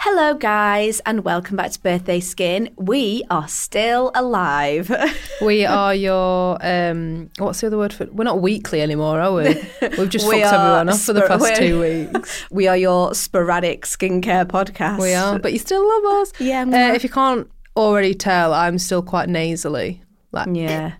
Hello, guys, and welcome back to Birthday Skin. We are still alive. We are your um what's the other word for we're not weekly anymore, are we? We've just We fucked everyone off for the past two weeks. we are your sporadic skincare podcast. We are, but you still love us. Yeah, I'm Uh, if you can't already tell, I'm still quite nasally. Like Yeah.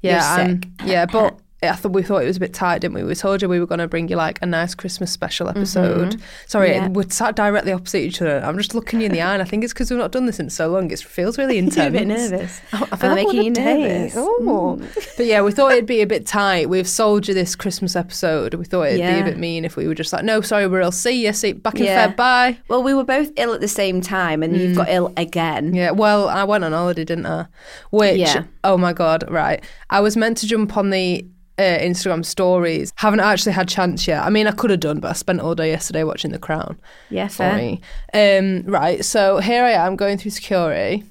yeah, You're I'm- sick. yeah, but I thought we thought it was a bit tight, didn't we? We told you we were going to bring you like a nice Christmas special episode. Sorry, Mm-hmm. Yeah. we're sat directly opposite each other. I'm just looking you in the eye, and I think it's because we've not done this in so long. It feels really intense. You're a bit nervous. I feel Am like making you nervous? Oh. But yeah, we thought it'd be a bit tight. We've sold you this Christmas episode. We thought it'd be a bit mean if we were just like, no, sorry, we're ill. See you. See back in Yeah. Feb. Bye. Well, we were both ill at the same time, and you've got ill again. Yeah, well, I went on holiday, didn't I? Which, Yeah. Oh my God, right. I was meant to jump on the uh, Instagram stories. Haven't actually had chance yet. I mean, I could have done, but I spent all day yesterday watching The Crown. Yeah, fair. Um, right, so here I am going through security.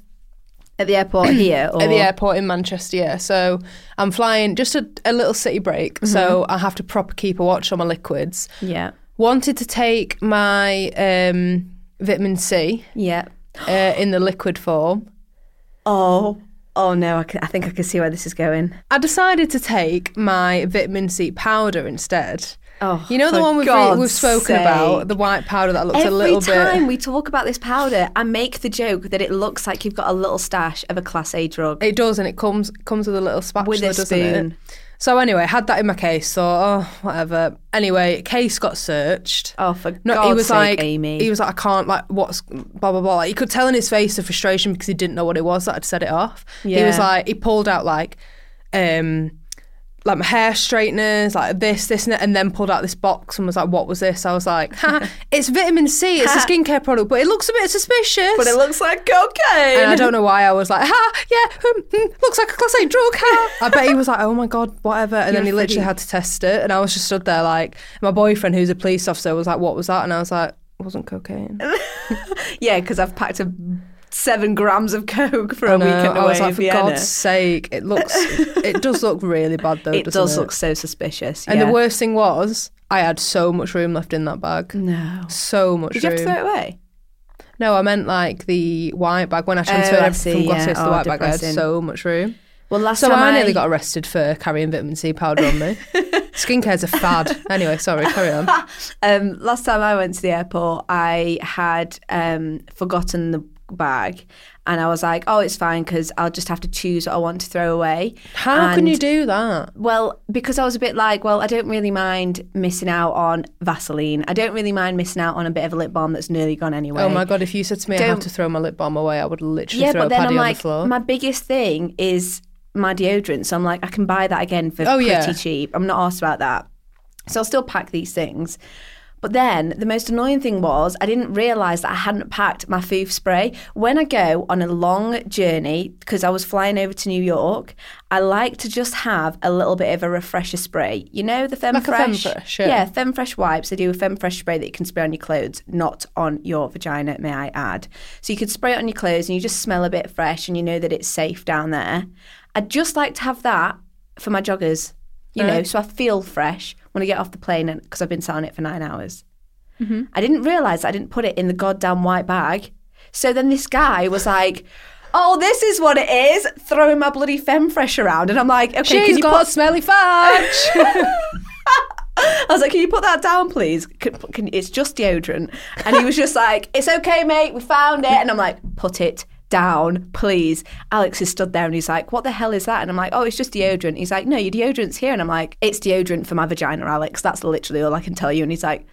At the airport here, or at the airport in Manchester. Yeah, so I'm flying just a, a little city break, Mm-hmm. so I have to proper keep a watch on my liquids. Yeah. Wanted to take my um, vitamin C Yeah. uh, in the liquid form. Oh. Oh no! I, can, I think I can see where this is going. I decided to take my vitamin C powder instead. Oh, You know the one we've, God's we've spoken sake. about, the white powder that looks Every a little bit. Every time we talk about this powder, I make the joke that it looks like you've got a little stash of a class A drug It does, and it comes comes with a little spatula, with a spoon. it? So anyway, had that in my case. Thought, oh, whatever. Anyway, case got searched. Oh, for No, God's he was sake, like, Amy. he was like, I can't, like, what's blah blah blah. Like, you could tell in his face the frustration because he didn't know what it was that I'd set it off. He was like, he pulled out like, um, like my hair straighteners, like this, this, and, that, and then pulled out this box and was like, "What was this?" I was like, "It's vitamin C. It's a skincare product, but it looks a bit suspicious." but it looks like cocaine. and I don't know why I was like, ha, yeah, hmm, hmm, looks like a class A drug, ha. I bet he was like, oh my God, whatever. And then he literally had to test it. And I was just stood there like, my boyfriend, who's a police officer, was like, what was that? And I was like, it wasn't cocaine. Yeah, because I've packed a seven grams of coke for I a know. weekend I was like, for Vienna. God's sake, it looks, it does look really bad though, it doesn't does it? look so suspicious. And the worst thing was, I had so much room left in that bag. No. So much Did you have room. to throw it away? no, I meant like the white bag. When I transferred Oh, I everything from see, glasses yeah. to the Oh, white bag, I had so much room. Well, last So time I I nearly got arrested for carrying vitamin C powder on me. Skincare's a fad. Anyway, sorry, carry on. Um, last time I went to the airport, I had um, forgotten the bag, and I was like, "Oh, it's fine because I'll just have to choose what I want to throw away." How can you do that? Well, because I was a bit like, well, I don't really mind missing out on Vaseline. I don't really mind missing out on a bit of a lip balm that's nearly gone anyway. Oh my god! If you said to me I have to throw my lip balm away, I would literally Yeah, throw but a then paddy I'm on like, the floor. my biggest thing is my deodorant. So I'm like, I can buy that again for Oh, pretty yeah. cheap. I'm not asked about that. So I'll still pack these things. But then the most annoying thing was I didn't realise that I hadn't packed my foof spray. When I go on a long journey, because I was flying over to New York, I like to just have a little bit of a refresher spray. You know the Femfresh? Like a Femfresh, yeah. yeah, Femfresh wipes. They do a Femfresh spray that you can spray on your clothes, not on your vagina, may I add. So you could spray it on your clothes and you just smell a bit fresh and you know that it's safe down there. I'd just like to have that for my joggers, you uh-huh. know, so I feel fresh when I get off the plane because I've been sat on it for nine hours. Mm-hmm. I didn't realise I didn't put it in the goddamn white bag. So then this guy was like, Oh, this is what it is, throwing my bloody Femfresh around. And I'm like, okay, can She's you got put smelly fudge. I was like, "Can you put that down, please? Can, can, it's just deodorant." And he was just like, "It's okay, mate. We found it." And I'm like, "Put it down, please." Alex is stood there and he's like, "What the hell is that?" And I'm like, "Oh, it's just deodorant." He's like, "No, your deodorant's here." And I'm like, "It's deodorant for my vagina, Alex. That's literally all I can tell you." And he's like,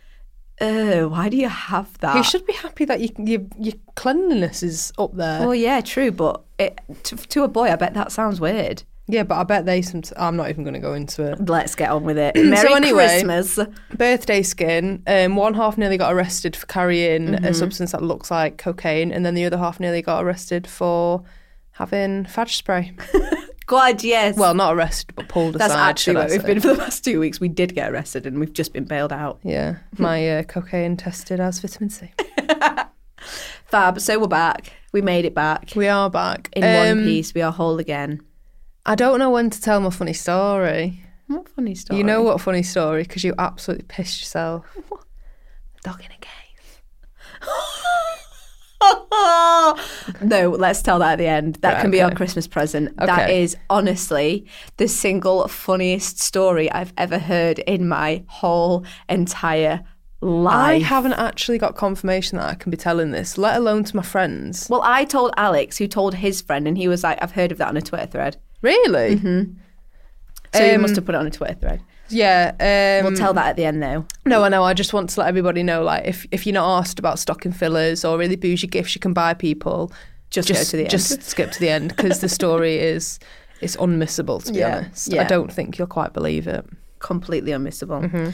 "Oh, why do you have that?" you should be happy that you, your your cleanliness is up there. Well, yeah, true, but it, to, to a boy, I bet that sounds weird. Yeah, but I bet they. Some, I'm not even going to go into it. Let's get on with it. Merry anyway- Christmas. birthday skin. Um, one half nearly got arrested for carrying Mm-hmm. a substance that looks like cocaine, and then the other half nearly got arrested for having fudge spray. God, yes. Well, not arrested, but pulled That's aside. That's actually where we've been for the past two weeks. We did get arrested and we've just been bailed out. Yeah, my uh, cocaine tested as vitamin C. Fab. So we're back. We made it back. We are back In one Um, piece, we are whole again. I don't know when to tell my funny story. What funny story? You know what funny story? Because you absolutely pissed yourself. Dog in a cave. no, let's tell that at the end. That Right, can be our. Christmas present. That Okay. is honestly the single funniest story I've ever heard in my whole entire Life. I haven't actually got confirmation that I can be telling this, let alone to my friends. well, I told Alex, who told his friend, and he was like, "I've heard of that on a Twitter thread." Really? So you Um, must have put it on a Twitter thread. Yeah. Um, We'll tell that at the end, though. No, I know. I just want to let everybody know, like, if, if you're not asked about stocking fillers or really bougie gifts you can buy people, Just, go to the end. just skip to the end because the story is it's unmissable. To be Yeah, honest, yeah. I don't think you'll quite believe it. completely unmissable. Mm-hmm.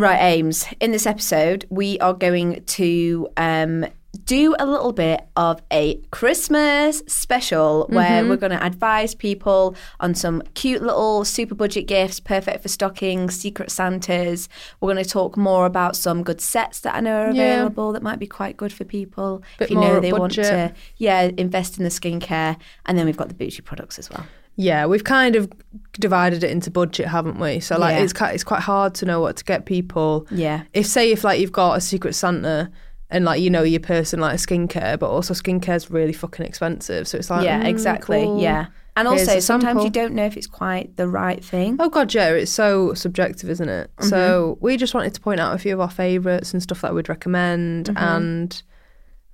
Right, Ames. In this episode, we are going to um, do a little bit of a Christmas special where Mm-hmm. we're going to advise people on some cute little super budget gifts, perfect for stockings, secret Santas. We're going to talk more about some good sets that I know are Yeah. available that might be quite good for people Bit if you know they want to, yeah, invest in the skincare. And then we've got the beauty products as well. Yeah, we've kind of divided it into budget, haven't we? So like, Yeah. it's quite, it's quite hard to know what to get people. Yeah. If say if like you've got a secret Santa. And like you know your person like a skincare, but also skincare's really fucking expensive. So it's like yeah, mm, exactly. cool. Yeah. And Here's also, sometimes you don't know if it's quite the right thing. Oh god, yeah, it's so subjective, isn't it? Mm-hmm. So we just wanted to point out a few of our favourites and stuff that we'd recommend, Mm-hmm. and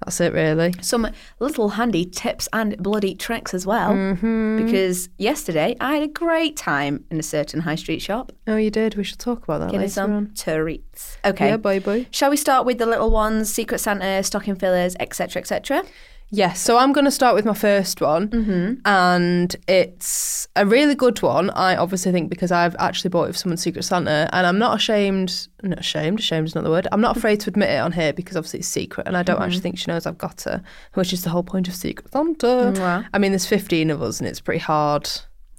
that's it really. Some little handy tips and bloody tricks as well. Mm-hmm. Because yesterday I had a great time in a certain high street shop Oh, you did. We should talk about that getting later some on. treats. Okay. Yeah, bye bye. Shall we start with the little ones, Secret Santa, stocking fillers, etc., etc.? Yes, so I'm going to start with my first one, Mm-hmm. and it's a really good one. I obviously think because I've actually bought it for someone's Secret Santa, and I'm not ashamed. Not ashamed. Ashamed is not the word. I'm not afraid to admit it on here because obviously it's secret, and I don't Mm-hmm. actually think she knows I've got her, which is the whole point of Secret Santa. Mwah. I mean, there's 15 of us, and it's pretty hard.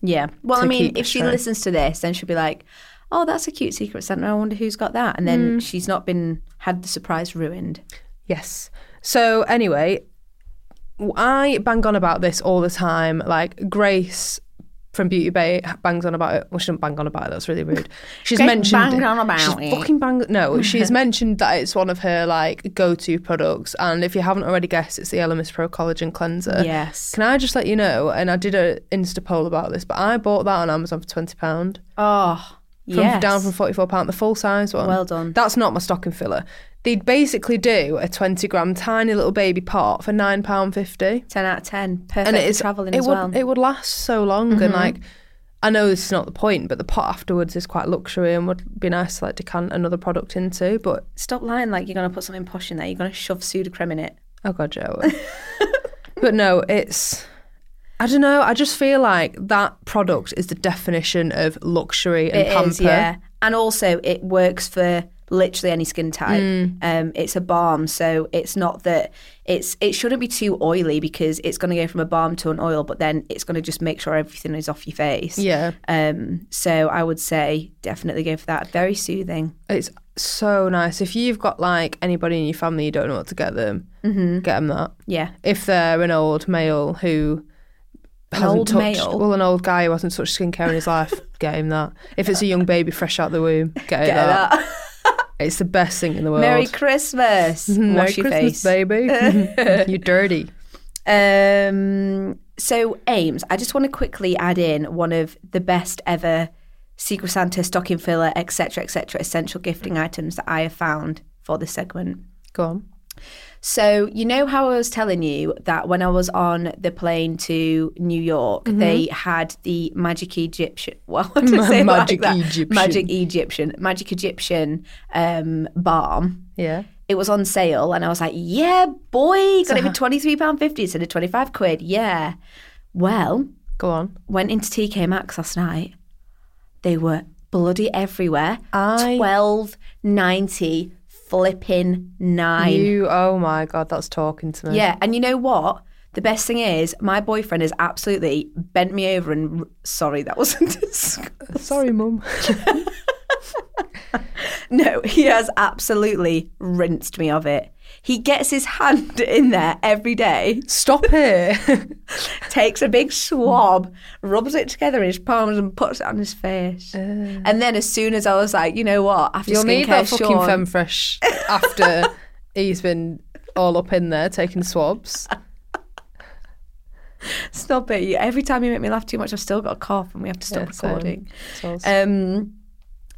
Yeah. Well, I mean, if she straight. listens to this, then she'll be like, "Oh, that's a cute Secret Santa. I wonder who's got that." And then Mm. she's not been had the surprise ruined. Yes. So anyway, I bang on about this all the time. Like Grace from Beauty Bay bangs on about it. Well, she doesn't bang on about it. That's really rude. She's Grace mentioned banged on about she's it. Fucking bang. No, she's mentioned that it's one of her like go-to products. And if you haven't already guessed, it's the Elemis Pro Collagen Cleanser. Yes. Can I just let you know? And I did a Insta poll about this, but I bought that on Amazon for twenty pound. Oh, From, yes. Down from forty four pound, the full size one. Well done. That's not my stocking filler. They'd basically do a twenty gram tiny little baby pot for nine pound fifty, 10 out of 10. Perfect and for it's travelling it as would well. Mm-hmm. it would last so long. And like, I know this is not the point, but the pot afterwards is quite luxury and would be nice to like decant another product into. But Stop lying like you're going to put something posh in there. You're going to shove Sudocrem in it. oh god, Joe. but no, it's. I don't know. I just feel like that product is the definition of luxury and It pamper. is, yeah. And also, it works for literally any skin type. Mm. Um, it's a balm, so it's not that it's it shouldn't be too oily because it's going to go from a balm to an oil, but then it's going to just make sure everything is off your face. Yeah. Um, so I would say definitely go for that. Very soothing. It's so nice. If you've got like anybody in your family you don't know what to get them, Mm-hmm. get them that. Yeah. If they're an old male who An hasn't old touched, male? well, an old guy who hasn't touched skincare in his life, get him that. If it's a young baby fresh out the womb, get, it Get that. that. It's the best thing in the world. Merry Christmas. Merry Christmas, face. baby. You're dirty. Um, so, Ames, I just want to quickly add in one of the best ever Secret Santa stocking filler, etc., etc., essential gifting items that I have found for this segment. Go on. So, you know how I was telling you that when I was on the plane to New York, Mm-hmm. they had the Magic Egyptian. Well, what did I say Magic like that? Egyptian. Magic Egyptian. Magic Egyptian um, balm. Yeah. It was on sale, and I was like, "Yeah, boy, got it for twenty three pound fifty instead of twenty five quid." Yeah. Well, Go on. went into TK Maxx last night. They were bloody everywhere. I- Twelve ninety flipping nine. You, oh my God, that's talking to me. Yeah, and you know what? The best thing is, my boyfriend has absolutely bent me over and sorry, that wasn't. Sorry, mum. No, he has absolutely rinsed me of it. He gets his hand in there every day, Stop it. takes a big swab, rubs it together in his palms, and puts it on his face. and then, as soon as I was like, you know what, after You'll need that fucking Sean, femme fresh after he's been all up in there taking swabs. Stop it. Every time you make me laugh too much, I've still got a cough and we have to stop Yeah, recording. Um,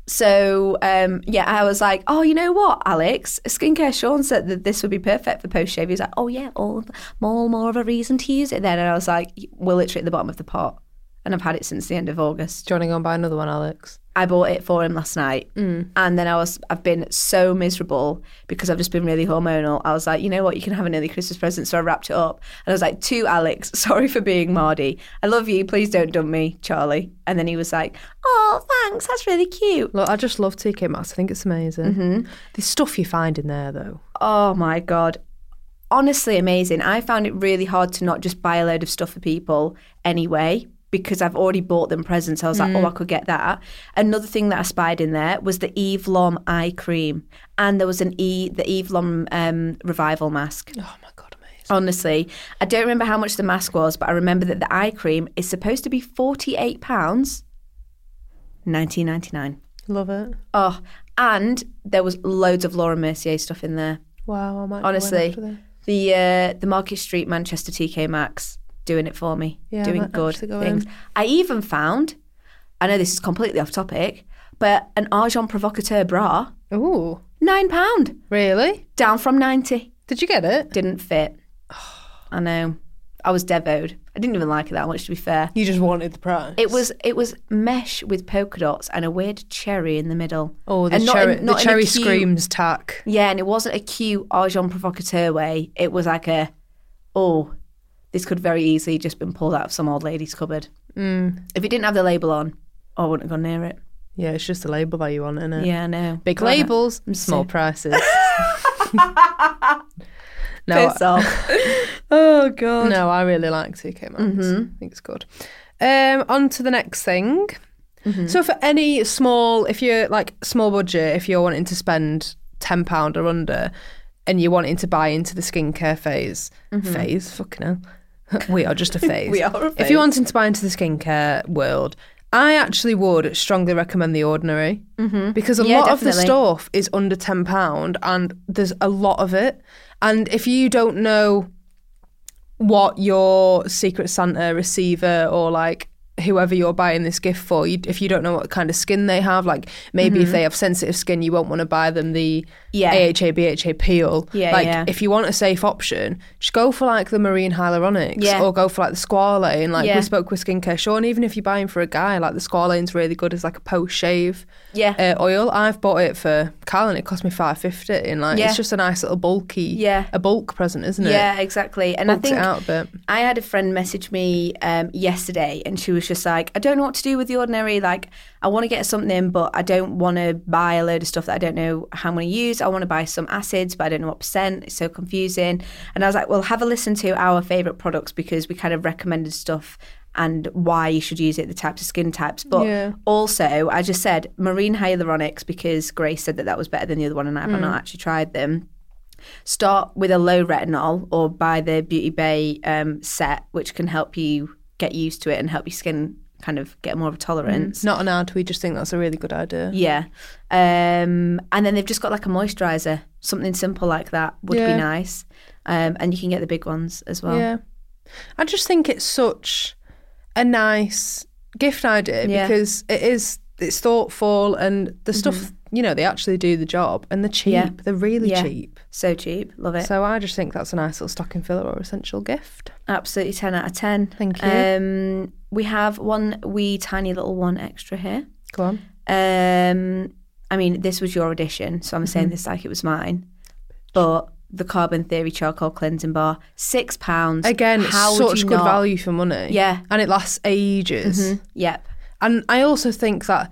so um, yeah, I was like, oh, you know what, Alex? Skincare Sean said that this would be perfect for post shave. He was like, oh yeah, all more more of a reason to use it then. And I was like, we're literally at the bottom of the pot, and I've had it since the end of August. Joining on buy another one, Alex? I bought it for him last night, Mm. and then I was I've been so miserable because I've just been really hormonal. I was like, you know what, you can have an early Christmas present, so I wrapped it up, and I was like, to Alex, sorry for being Mardy. I love you. Please don't dump me, Charlie. And then he was like, oh, thanks, that's really cute. Look, I just love TK Maxx. I think it's amazing. Mm-hmm. The stuff you find in there, though. Oh my god. Honestly amazing. I found it really hard to not just buy a load of stuff for people anyway because I've already bought them presents. I was like, oh, I could get that. Another thing that I spied in there was the Eve Lom eye cream, and there was an E the Eve Lom um, revival mask. Oh my god, amazing. Honestly, I don't remember how much the mask was, but I remember that the eye cream is supposed to be forty eight pounds, nineteen ninety nine. Love it. Oh, and there was loads of Laura Mercier stuff in there. Wow, I might Honestly, the uh, the Market Street Manchester TK Maxx doing it for me, Yeah, doing good things. I even found, I know this is completely off topic, but an Agent Provocateur bra, Ooh, nine pound, really? down from ninety. Did you get it? Didn't fit. I know. I was devoed. I didn't even like it that much, to be fair. You just wanted the price. It was it was mesh with polka dots and a weird cherry in the middle. Oh, the And not cherry, in- the cherry cute- screams tack. Yeah, and it wasn't a cute Agent Provocateur way. It was like a, oh, this could very easily just been pulled out of some old lady's cupboard. Mm. If it didn't have the label on, I wouldn't have gone near it. Yeah, it's just the label that you want, isn't it? Yeah, I know. Big labels, small prices. no, Piss off. oh god. no, I really like TK Maxx. Mm-hmm. I think it's good. Um, on to the next thing. Mm-hmm. So for any small, if you're like small budget, if you're wanting to spend ten pound or under, and you're wanting to buy into the skincare phase, phase, fucking hell, we are just a phase. Mm-hmm. We are a If you're wanting to buy into the skincare world, I actually would strongly recommend the Ordinary because a Mm-hmm. Yeah, lot of the stuff is under ten pound, and there's a lot of it. And if you don't know what your Secret Santa receiver or like whoever you're buying this gift for, you, if you don't know what kind of skin they have, like maybe if they have sensitive skin, you won't want to buy them the Mm-hmm. Yeah. AHA BHA peel. Yeah, like yeah. if you want a safe option, just go for like the marine hyaluronics Yeah. or go for like the squalane. Like Yeah. we spoke with Skincare Sean, even if you're buying for a guy, like the squalane's really good as like a post shave Yeah. uh, oil. I've bought it for Carl and it cost me five fifty, and like it's just a nice little bulky, Yeah. a bulk present, isn't it? yeah, exactly. And I think it out a bit. I had a friend message me um, yesterday and she was just like, I don't know what to do with the ordinary. Like, I want to get something, but I don't want to buy a load of stuff that I don't know how I'm going to use. I want to buy some acids, but I don't know what percent. It's so confusing. And I was like, well, have a listen to our favourite products because we kind of recommended stuff and why you should use it, the types of skin types. But Yeah. also, I just said marine hyaluronics because Grace said that that was better than the other one and I've not actually tried them start with a low retinol or buy the Beauty Bay um, set, which can help you get used to it and help your skin kind of get more of a tolerance. It's not an ad. We just think that's a really good idea. Yeah. Um, and then they've just got like a moisturizer, something simple like that would Yeah. be nice. Um, and you can get the big ones as well. Yeah. I just think it's such a nice gift idea Yeah. because it is it's thoughtful and the stuff you know they actually do the job and they're cheap. Yeah. They're really Yeah. cheap. So cheap. Love it. So I just think that's a nice little stocking filler or essential gift. Absolutely 10 out of 10. Thank you. Um, we have one wee tiny little one extra here. Go on. Um, I mean, this was your edition, so I'm Mm-hmm. saying this like it was mine. But the Carbon Theory Charcoal Cleansing Bar, six pounds. Again, How such good not- value for money. Yeah. And it lasts ages. Yep. And I also think that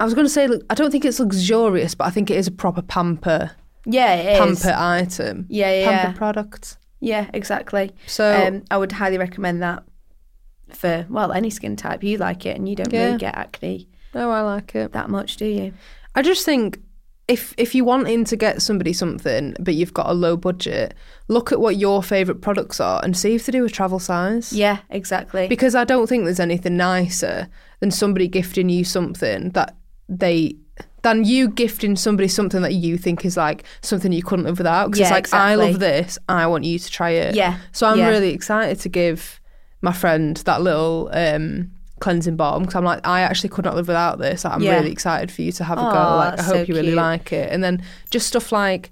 I was going to say, I don't think it's luxurious, but I think it is a proper pamper Yeah, it is. pamper item. Yeah, yeah, Pamper yeah. product. Yeah, exactly. So Um, I would highly recommend that for well any skin type. You like it, and you don't Yeah. really get acne no, I like it. that much, do you? I just think if if you're wanting to get somebody something, but you've got a low budget, look at what your favourite products are and see if they do a travel size. Yeah, exactly. Because I don't think there's anything nicer than somebody gifting you something that they than you gifting somebody something that you think is like something you couldn't live without. Because Yeah, it's like I love this, I want you to try it. Yeah, So I'm yeah. really excited to give my friend that little um, cleansing balm because I'm like, I actually could not live without this. I'm Yeah. really excited for you to have a go. Like, I hope so you really cute. like it. And then just stuff like,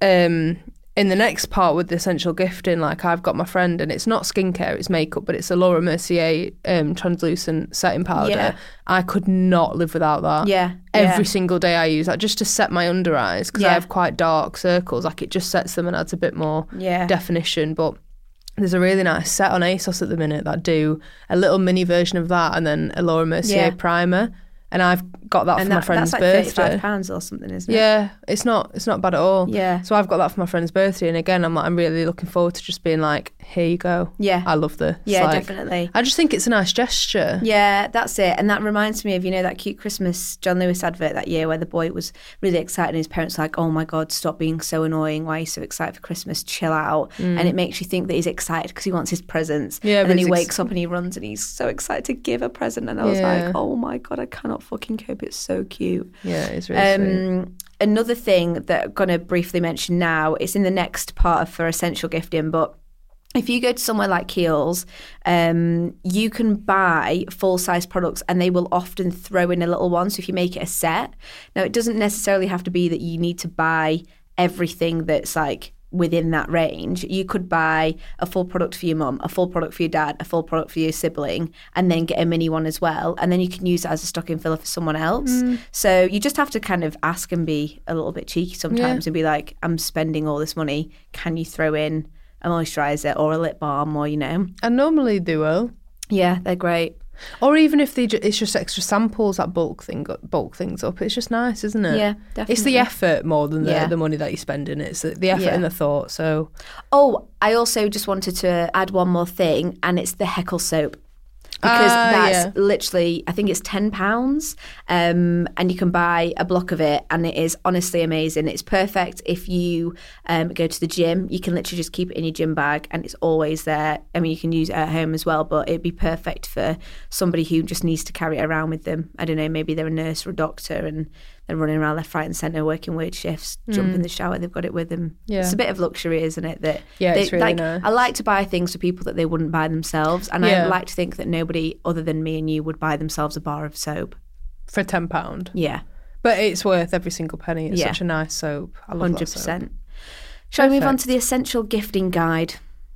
um, in the next part with the essential gifting, like I've got my friend, and it's not skincare, it's makeup, but it's a Laura Mercier um, translucent setting powder. Yeah. I could not live without that. Yeah, Every yeah. single day I use that just to set my under eyes because I have quite dark circles. Like it just sets them and adds a bit more Yeah. definition. But there's a really nice set on ASOS at the minute that do a little mini version of that and then a Laura Mercier Yeah. primer. And I've got that and for my that, friend's that's like birthday. pounds or something, isn't it? Yeah, it's not it's not bad at all. Yeah. So I've got that for my friend's birthday, and again, I'm like, I'm really looking forward to just being like, here you go. Yeah. I love this. Yeah, Like, definitely. I just think it's a nice gesture. Yeah, that's it. And that reminds me of, you know, that cute Christmas John Lewis advert that year where the boy was really excited and his parents were like, oh my God, stop being so annoying. Why are you so excited for Christmas? Chill out. And it makes you think that he's excited because he wants his presents. Mm. Yeah, and then he he's ex- wakes up and he runs and he's so excited to give a present. And I was Yeah. like, oh my God, I cannot fucking cope. It's so cute. Yeah, it's really sweet. Um, another thing that I'm going to briefly mention now, it's in the next part of for essential gifting, but if you go to somewhere like Kiehl's, um, you can buy full size products and they will often throw in a little one. So if you make it a set, now it doesn't necessarily have to be that you need to buy everything that's like within that range. You could buy a full product for your mum, a full product for your dad, a full product for your sibling, and then get a mini one as well. And then you can use it as a stocking filler for someone else. Mm. So you just have to kind of ask and be a little bit cheeky sometimes and be like, I'm spending all this money. Can you throw in a moisturizer or a lip balm or, you know? And normally they will. Yeah, they're great. Or even if they ju- it's just extra samples that bulk thing bulk things up, it's just nice, isn't it? Yeah, It's the effort more than the, Yeah. the money that you spend in it. It's the, the effort Yeah. and the thought. So Oh, I also just wanted to add one more thing, and it's the Heckle soap. Because Ah, that's yeah. literally, I think it's ten pounds, um, and you can buy a block of it, and it is honestly amazing. It's perfect if you um, go to the gym. You can literally just keep it in your gym bag, and it's always there. I mean, you can use it at home as well, but it'd be perfect for somebody who just needs to carry it around with them. I don't know, maybe they're a nurse or a doctor, and they're running around left, right, and centre, working weird shifts. Jump in the shower, they've got it with them. Mm. Yeah. It's a bit of luxury, isn't it? That Yeah, they, it's really like, nice. I like to buy things for people that they wouldn't buy themselves, and I like to think that nobody other than me and you would buy themselves a bar of soap. for ten pound, Yeah, but it's worth every single penny. It's Yeah. such a nice soap. I love Hundred percent. Shall we move on to the essential gifting guide?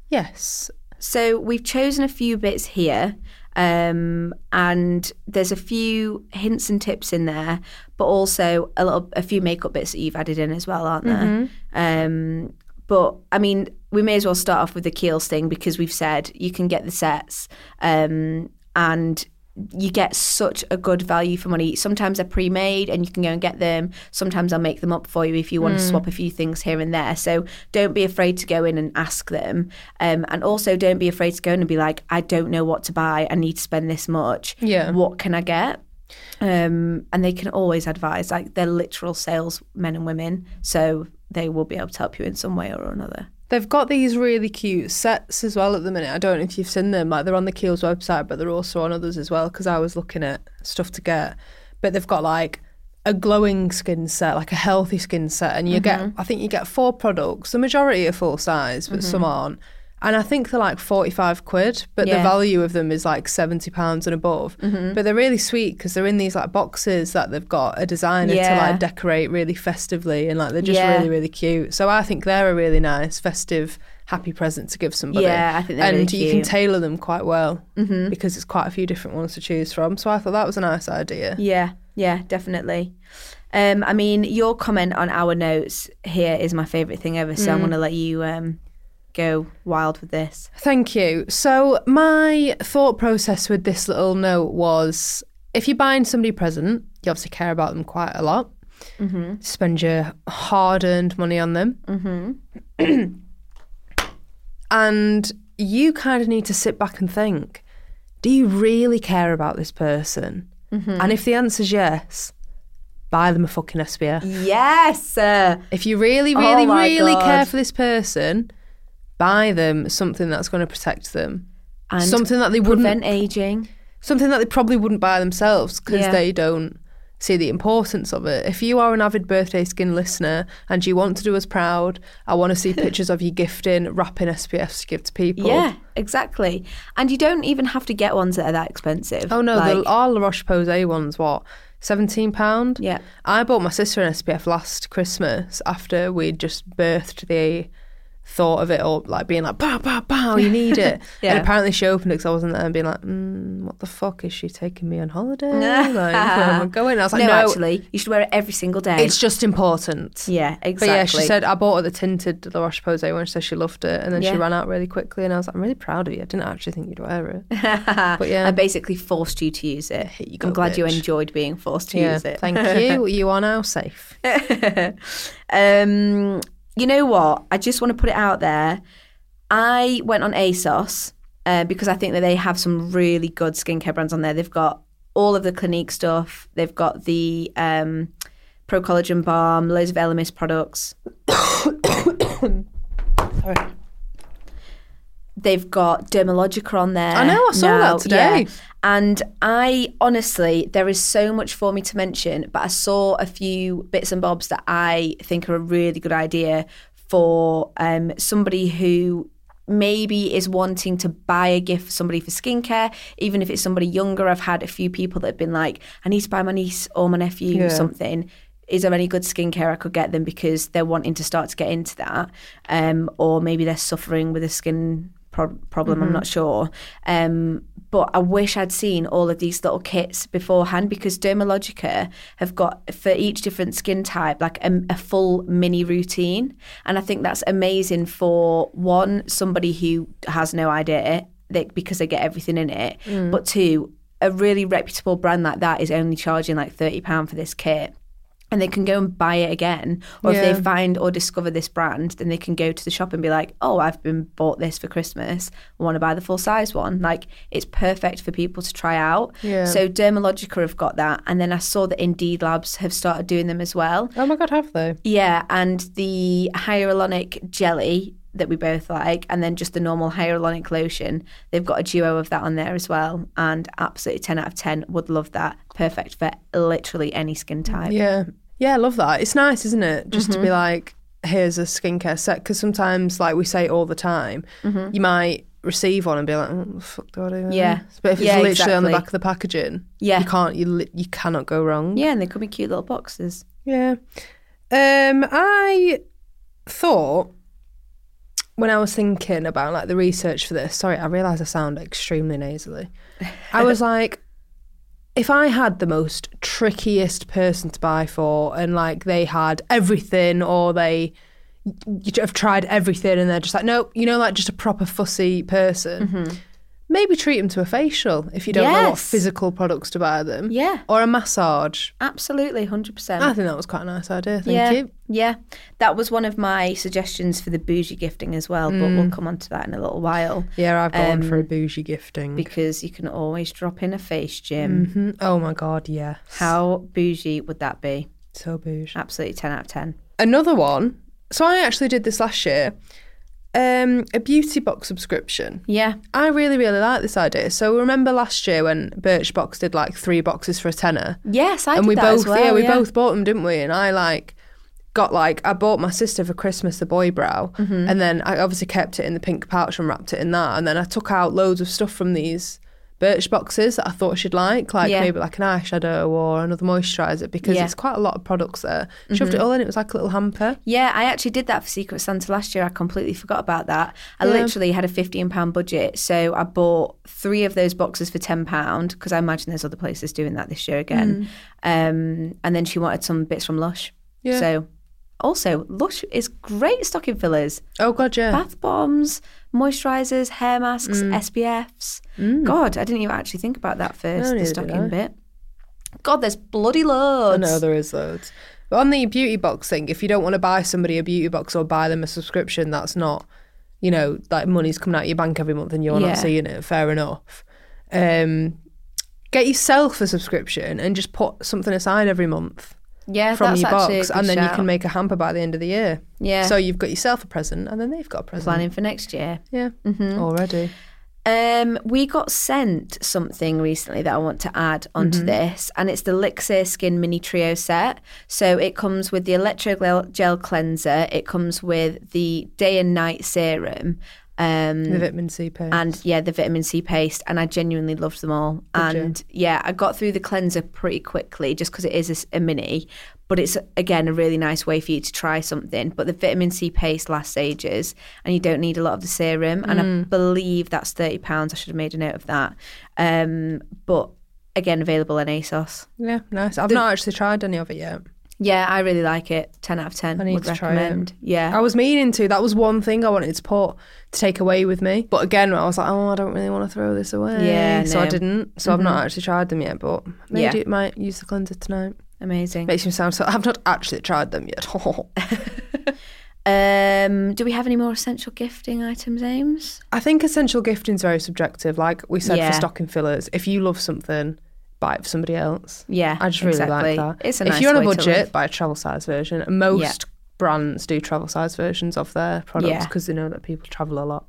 Yes. So we've chosen a few bits here, um, and there's a few hints and tips in there, but also a little, a few makeup bits that you've added in as well, aren't there? Um, but I mean, we may as well start off with the Kiehl's thing because we've said you can get the sets, um, and you get such a good value for money. Sometimes they're pre-made and you can go and get them. Sometimes I'll make them up for you if you want to swap a few things here and there. So don't be afraid to go in and ask them. Um, and also don't be afraid to go in and be like, I don't know what to buy. I need to spend this much. Yeah. What can I get? Um, and they can always advise. Like they're literal salesmen and women, so they will be able to help you in some way or another. They've got these really cute sets as well at the minute. I don't know if you've seen them. Like they're on the Kiehl's website, but they're also on others as well. Because I was looking at stuff to get, but they've got like a glowing skin set, like a healthy skin set, and you get. Mm-hmm. I think you get four products. The majority are full size, but some mm-hmm. aren't. And I think they're like forty-five quid, but the value of them is like seventy pounds and above. But they're really sweet because they're in these like boxes that they've got a designer to like decorate really festively, and like they're just Yeah. really really cute. So I think they're a really nice festive, happy present to give somebody. Yeah, I think they're and really you can tailor them quite well because it's quite a few different ones to choose from. So I thought that was a nice idea. Yeah, yeah, definitely. Um, I mean, your comment on our notes here is my favourite thing ever. So I'm going to let you um, go wild with this. Thank you. So my thought process with this little note was: if you're buying somebody a present, you obviously care about them quite a lot. Mm-hmm. Spend your hard-earned money on them. Mm-hmm. and you kind of need to sit back and think: Do you really care about this person? And if the answer's yes, buy them a fucking SPF. Yes. Uh, If you really, Oh really, my really God. care for this person, buy them something that's going to protect them. and something that they wouldn't, prevent aging. something that they probably wouldn't buy themselves because Yeah. they don't see the importance of it. If you are an avid birthday skin listener and you want to do us proud, I want to see pictures of you gifting, wrapping SPFs to give to people. Yeah, exactly. And you don't even have to get ones that are that expensive. Oh no, Like, the our La Roche Posay ones, what? Seventeen pound. Yeah. I bought my sister an SPF last Christmas after we'd just birthed the thought of it all, like being like, "Pow, pow, pow, you need it." Yeah. And apparently she opened it because I wasn't there, and being like, mm, "What the fuck is she taking me on holiday? like, where am I going?" And I was like, no, "No, actually, you should wear it every single day. it's just important." yeah, exactly But yeah, she said I bought her the tinted La Roche Posay one. She said she loved it, and then Yeah. she ran out really quickly. And I was like, "I'm really proud of you. I didn't actually think you'd wear it." but yeah, I basically forced you to use it. You go, I'm glad you enjoyed being forced to yeah. use it. Thank you. You are now safe. um, you know what? I just want to put it out there. I went on ASOS uh, because I think that they have some really good skincare brands on there. They've got all of the Clinique stuff. They've got the um, Pro Collagen Balm, loads of Elemis products. Sorry. They've got Dermalogica on there. I know, I saw that today. yeah. And I honestly, there is so much for me to mention, but I saw a few bits and bobs that I think are a really good idea for um, somebody who maybe is wanting to buy a gift for somebody for skincare, even if it's somebody younger. I've had a few people that have been like, I need to buy my niece or my nephew Yeah. something. Is there any good skincare I could get them because they're wanting to start to get into that? Um, or maybe they're suffering with a skin pro- problem, I'm not mm-hmm. sure. Um, but I wish I'd seen all of these little kits beforehand because Dermalogica have got for each different skin type like a, a full mini routine, and I think that's amazing for one somebody who has no idea that because they get everything in it, mm. but two a really reputable brand like that is only charging like thirty pound for this kit. And they can go and buy it again, or if they find or discover this brand, then they can go to the shop and be like, "Oh, I've been bought this for Christmas. I want to buy the full size one." Like it's perfect for people to try out. Yeah. So Dermalogica have got that, and then I saw that Indeed Labs have started doing them as well. Oh my god, have they? Yeah, and the hyaluronic jelly that we both like, and then just the normal hyaluronic lotion. They've got a duo of that on there as well, and absolutely ten out of ten. Would love that. Perfect for literally any skin type. Yeah. Yeah, I love that. It's nice, isn't it? Just Mm-hmm. to be like, here's a skincare set. Because sometimes, like we say all the time, you might receive one and be like, oh, fuck do I do? Yeah. But if it's Yeah, literally on the back of the packaging, Yeah. you can't, you, li- you cannot go wrong. Yeah, and they come in cute little boxes. Yeah. Um, I thought when I was thinking about like the research for this, sorry, I realise I sound extremely nasally. I was like, if I had the most trickiest person to buy for and like they had everything or they have tried everything and they're just like, nope, you know, like just a proper fussy person. Mm-hmm. Maybe treat them to a facial if you don't know what physical products to buy them. Yeah. Or a massage. Absolutely, hundred percent. I think that was quite a nice idea. Thank yeah, you. yeah, that was one of my suggestions for the bougie gifting as well. But we'll come on to that in a little while Yeah, I've gone for a Um, bougie gifting. because you can always drop in a face gym. Mhm. Oh my god, yes. How bougie would that be? so bougie. Absolutely ten out of ten. Another one. So I actually did this last year. Um, a beauty box subscription. Yeah, I really, really like this idea. So remember last year when Birchbox did like three boxes for a tenner, yes, I and did we both, well. yeah, we both bought them, didn't we? And I like got like I bought my sister for Christmas the boy brow, Mm-hmm. and then I obviously kept it in the pink pouch and wrapped it in that, and then I took out loads of stuff from these Birch boxes that I thought she'd like, like Yeah. maybe like an eyeshadow or another moisturizer, because Yeah. Mm-hmm. it's quite a lot of products there. Shoved it all in. It was like a little hamper. Yeah, I actually did that for Secret Santa last year. I completely forgot about that. I Yeah. literally had a fifteen pound budget, so I bought three of those boxes for ten pound because I imagine there's other places doing that this year again. Um, and then she wanted some bits from Lush. Yeah. So, also Lush is great stocking fillers, Oh god, yeah. bath bombs, moisturisers, hair masks, SPFs. God, I didn't even actually think about that first. No, the stocking bit. God, there's bloody I loads. know there is loads. But on the beauty box thing, if you don't want to buy somebody a beauty box or buy them a subscription, that's not, you know, like money's coming out of your bank every month and you're Yeah. not seeing it. Fair enough. Um, get yourself a subscription and just put something aside every month yeah, from your box, and then you can make a hamper by the end of the year. Yeah. So you've got yourself a present, and then they've got a present. planning for next year. Yeah, Mm-hmm. already. Um, we got sent something recently that I want to add onto Mm-hmm. this, and it's the Lixir Skin Mini Trio set. So it comes with the Electro Gel Cleanser, it comes with the Day and Night Serum, um, The vitamin C paste. and yeah, the vitamin C paste, and I genuinely loved them all. Did you? and yeah, I got through the cleanser pretty quickly just because it is a mini, but it's again a really nice way for you to try something. But the vitamin C paste lasts ages, and you don't need a lot of the serum. And Mm. I believe that's thirty pounds. I should have made a note of that. Um, but again, available in ASOS. yeah, nice. I've not actually tried any of it yet. Yeah, I really like it. Ten out of ten. I need would to try it. Yeah. I was meaning to. That was one thing I wanted to put to take away with me. But again, I was like, oh, I don't really want to throw this away. Yeah, So I no. Mm-hmm. didn't. So I've not actually tried them yet. But maybe Yeah. it might use the cleanser tonight. Amazing. Makes me sound so. I've not actually tried them yet. Um, do we have any more essential gifting items, Ames? I think essential gifting is very subjective. Like we said Yeah. for stocking fillers, if you love something, buy it for somebody else. Yeah, I just really exactly. like that. It's a nice thing. if you're on a budget, buy a travel size version. And most brands do travel size versions of their products Yeah. because they know that people travel a lot.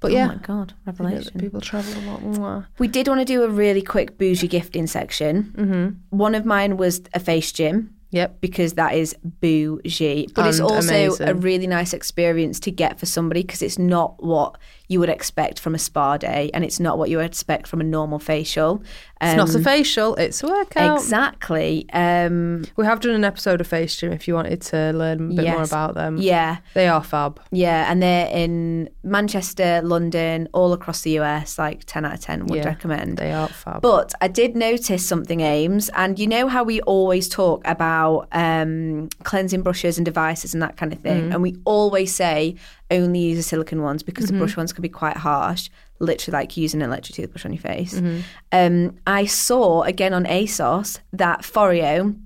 But oh yeah, my god, they know that revelation. people travel a lot. Mwah. We did want to do a really quick bougie gifting section. Mm-hmm. One of mine was a face gym Yep. because that is bougie, but it's And also amazing. a really nice experience to get for somebody because it's not what you would expect from a spa day, and it's not what you would expect from a normal facial. It's not a Um, facial, it's a workout. Exactly. Um, We have done an episode of Face Gym if you wanted to learn a bit more about them. yeah. They are fab. Yeah, and they're in Manchester, London, all across the US. Like ten out of ten would Yeah, recommend. They are fab. But I did notice something, Ames, and you know how we always talk about um, cleansing brushes and devices and that kind of thing, and we always say only use the silicone ones because the brush ones can be quite harsh, literally like using an electric toothbrush on your face. Um, I saw again on ASOS that Foreo.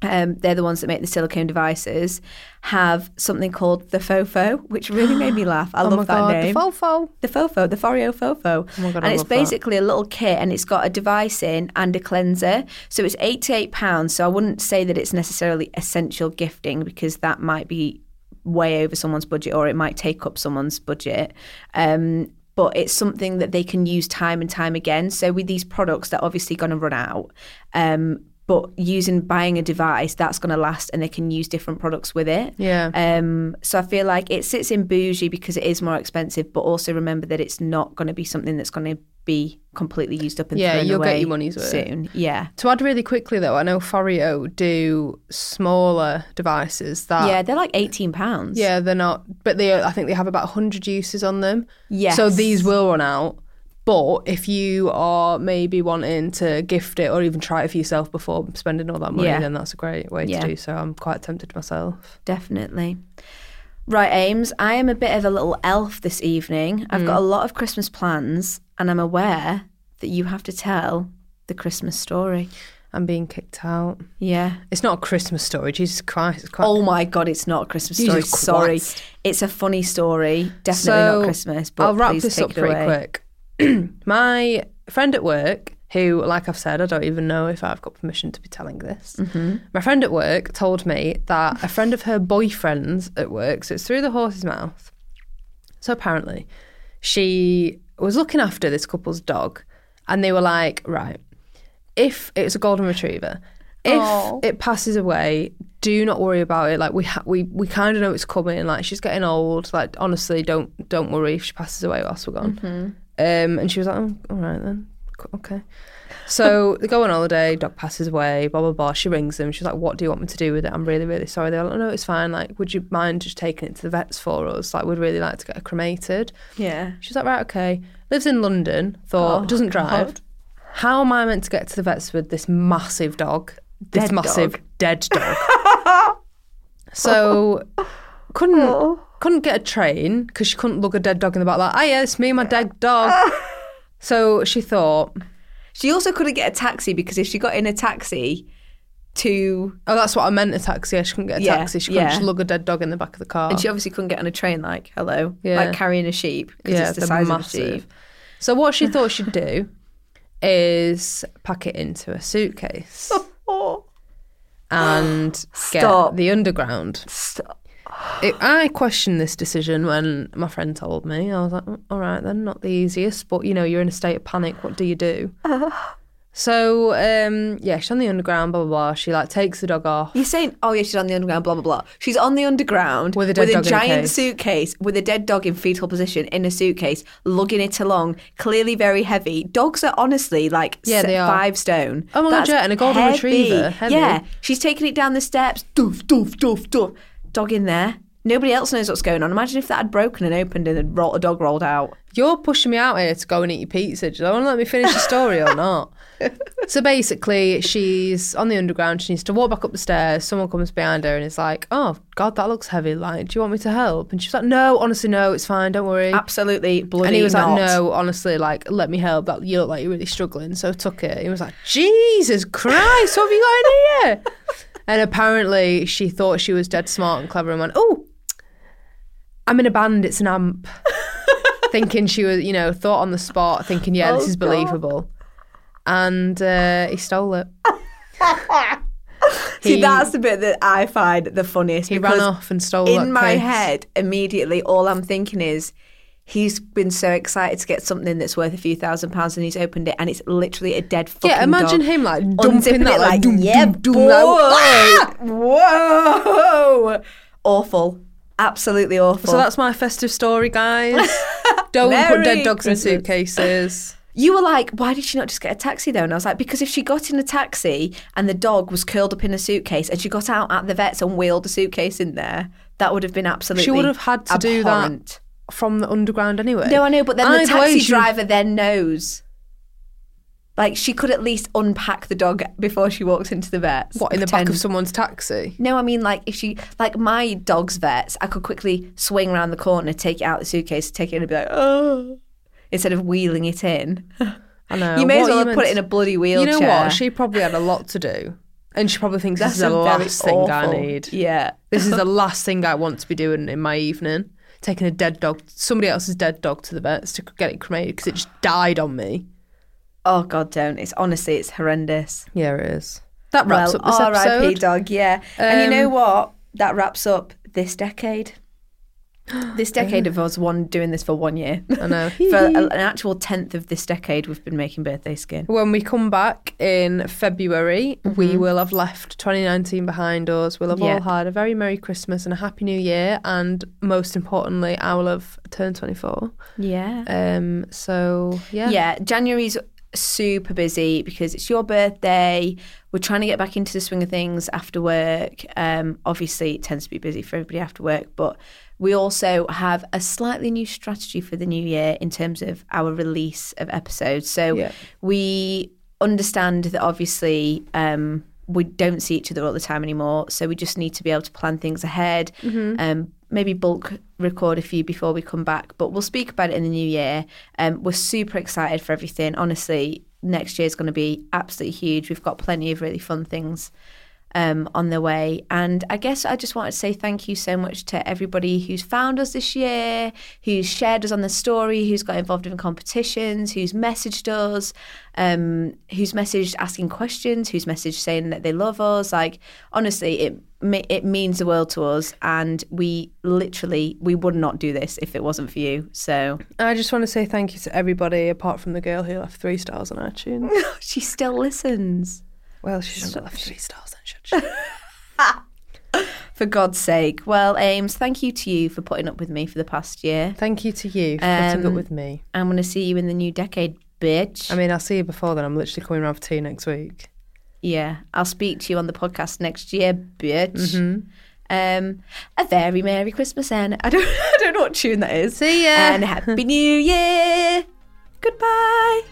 Um, they're the ones that make the silicone devices. Have something called the Fofo, which really made me laugh. I oh love my that god, name. the fofo. The Fofo, the Foreo Fofo. Oh God, I and it's love that. basically a little kit and it's got a device in and a cleanser. So it's £88. So I wouldn't say that it's necessarily essential gifting because that might be way over someone's budget or it might take up someone's budget. Um, but it's something that they can use time and time again. So with these products, they're obviously going to run out. Um, but using buying a device that's going to last and they can use different products with it. Yeah. Um, so I feel like it sits in bougie because it is more expensive, but also remember that it's not going to be something that's going to be completely used up and Yeah, thrown you'll get your money's worth. soon. Yeah, To add really quickly though, I know Foreo do smaller devices that yeah, they're like eighteen pounds. Yeah, they're not, but they. I think they have about hundred uses on them. yeah So these will run out. But if you are maybe wanting to gift it or even try it for yourself before spending all that money, Yeah. then that's a great way Yeah. to do so. I'm quite tempted myself. definitely. Right, Ames. I am a bit of a little elf this evening. I've Mm. got a lot of Christmas plans, and I'm aware that you have to tell the Christmas story. I'm being kicked out. Yeah. It's not a Christmas story. Jesus Christ! It's quite. Oh my God, it's not a Christmas story. Jesus Sorry. Christ. It's a funny story. Definitely So, not Christmas, but I'll wrap this up pretty away. quick. My friend at work, who, like I've said, I don't even know if I've got permission to be telling this. Mm-hmm. My friend at work told me that a friend of her boyfriend's at work, so it's through the horse's mouth. So apparently, she was looking after this couple's dog, and they were like, right, if it's a golden retriever, if Aw. it passes away, do not worry about it. Like we ha- we we kind of know it's coming. Like she's getting old. Like honestly, don't don't worry if she passes away whilst we're gone. Mm-hmm. Um, and she was like, oh, all right then, okay. So they go on holiday. Dog passes away. Blah blah blah. She rings them. She's like, what do you want me to do with it? I'm really really sorry. They're like, no, it's fine. Like, would you mind just taking it to the vets for us? Like, we'd really like to get her cremated. Yeah. She's like, right, okay. Lives in London. Thought Oh, doesn't drive. God. How am I meant to get to the vets with this massive dog? This Dead massive dog. dead dog. so couldn't couldn't get a train because she couldn't lug a dead dog in the back. Like, yeah, it's me, and my dead dog. so she thought, She also couldn't get a taxi because if she got in a taxi to. oh, that's what I meant. A taxi. Yeah, she couldn't get a Yeah, taxi. She couldn't yeah. just lug a dead dog in the back of the car. And she obviously couldn't get on a train, like, hello. Yeah. Like carrying a sheep because it's the they're size of a sheep. So what she thought she'd do is pack it into a suitcase Oh, and Stop. get the underground. stop. It, I questioned this decision when my friend told me. I was like, "Mm, all right, then, not the easiest, but you know, you're in a state of panic. What do you do? So, um, yeah, she's on the underground, blah, blah, blah. She like takes the dog off. You're saying, oh yeah, she's on the underground, blah blah blah. She's on the underground With a dog a giant case. suitcase, with a dead dog in fetal position in a suitcase, lugging it along, clearly very heavy. Dogs are honestly like Yeah, s- they are. five stone. Oh my God, yeah, and a golden heavy. retriever, heavy. Yeah, she's taking it down the steps. Doof, doof, doof, doof. Dog in there. Nobody else knows what's going on. Imagine if that had broken and opened and a, ro- a dog rolled out. You're pushing me out here to go and eat your pizza. Do you want to let me finish the story or not? so basically, she's on the underground. She needs to walk back up the stairs. Someone comes behind her and is like, "Oh God, that looks heavy. Like, do you want me to help?" And she's like, "No, honestly, no. It's fine. Don't worry." Absolutely bloody and he was not. like, "No, honestly, like, let me help. That you look like you're really struggling." So I took it. He was like, "Jesus Christ, what have you got in here?" and apparently, she thought she was dead smart and clever and went, "Oh, I'm in a band. It's an amp." thinking she was, you know, thought on the spot, thinking, "Yeah, this Oh, is God. believable." And uh, he stole it. See, He- that's the bit that I find the funniest. He ran off and stole it. in my head immediately all i'm thinking is he's been so excited to get something that's worth a few thousand pounds and he's opened it and it's literally a dead fucking Yeah, imagine dog. him like dumping that it like, doom, yeah doom, boy. like, ah! whoa awful absolutely awful So that's my festive story, guys. Don't Merry put dead dogs Christmas. in suitcases. you were like why did she not just get a taxi though and i was like because if she got in a taxi and the dog was curled up in a suitcase and she got out at the vets and wheeled a suitcase in there that would have been absolutely She would have had to do that abhorrent. From the underground anyway. No, I know, but then the Either way, taxi she- driver then knows. Like she could at least unpack the dog before she walks into the vets. What in the back of someone's taxi? No, I mean like if she like my dog's vets, I could quickly swing around the corner, take it out of the suitcase, take it in and be like, oh, instead of wheeling it in. I know. You may as What well have put it in a bloody wheelchair. You know what? She probably had a lot to do, and she probably thinks this is the a very last thing I awful- need. Yeah. This is the last thing I want to be doing in my evening. Taking a dead dog, somebody else's dead dog to the vets to get it cremated because it just died on me. Oh God, don't! It's honestly, it's horrendous. Yeah, it is. That wraps well, up this R.I.P. episode. dog. Yeah, and you know Um, what? That wraps up this decade. This decade of us one doing this for one year. I know. for a- an actual tenth of this decade, we've been making birthday skin. When we come back in February, we Mm-hmm. will have left 2019 behind us. We'll have all had a very Merry Christmas and a Happy New Year. And most importantly, I will have turned 24. Yeah. Um. So, yeah. Yeah, January's super busy because it's your birthday. We're trying to get back into the swing of things after work. Um, obviously, it tends to be busy for everybody after work, but we also have a slightly new strategy for the new year in terms of our release of episodes. So Yeah. we understand that obviously um, we don't see each other all the time anymore. So we just need to be able to plan things ahead. Um, maybe bulk record a few before we come back, but we'll speak about it in the new year. Um, we're super excited for everything. Honestly, next year is going to be absolutely huge. We've got plenty of really fun things um, on the way. And I guess I just wanted to say thank you so much to everybody who's found us this year, who's shared us on the story, who's got involved in competitions, who's messaged us, um, who's messaged asking questions, who's messaged saying that they love us. Like honestly, it it means the world to us, and we literally we would not do this if it wasn't for you. So I just want to say thank you to everybody apart from the girl who left three stars on iTunes. she still listens. Well, she shouldn't have left three stars then, should she? For God's sake. Well, Ames, thank you to you for putting up with me for the past year. Thank you to you for putting up Um, with me. I'm going to see you in the new decade, bitch. I mean, I'll see you before then. I'm literally coming around for tea next week. yeah, I'll speak to you on the podcast next year, bitch. Mm-hmm. Um, a very merry Christmas, and I don't, I don't know what tune that is. See ya. And happy New Year. Goodbye.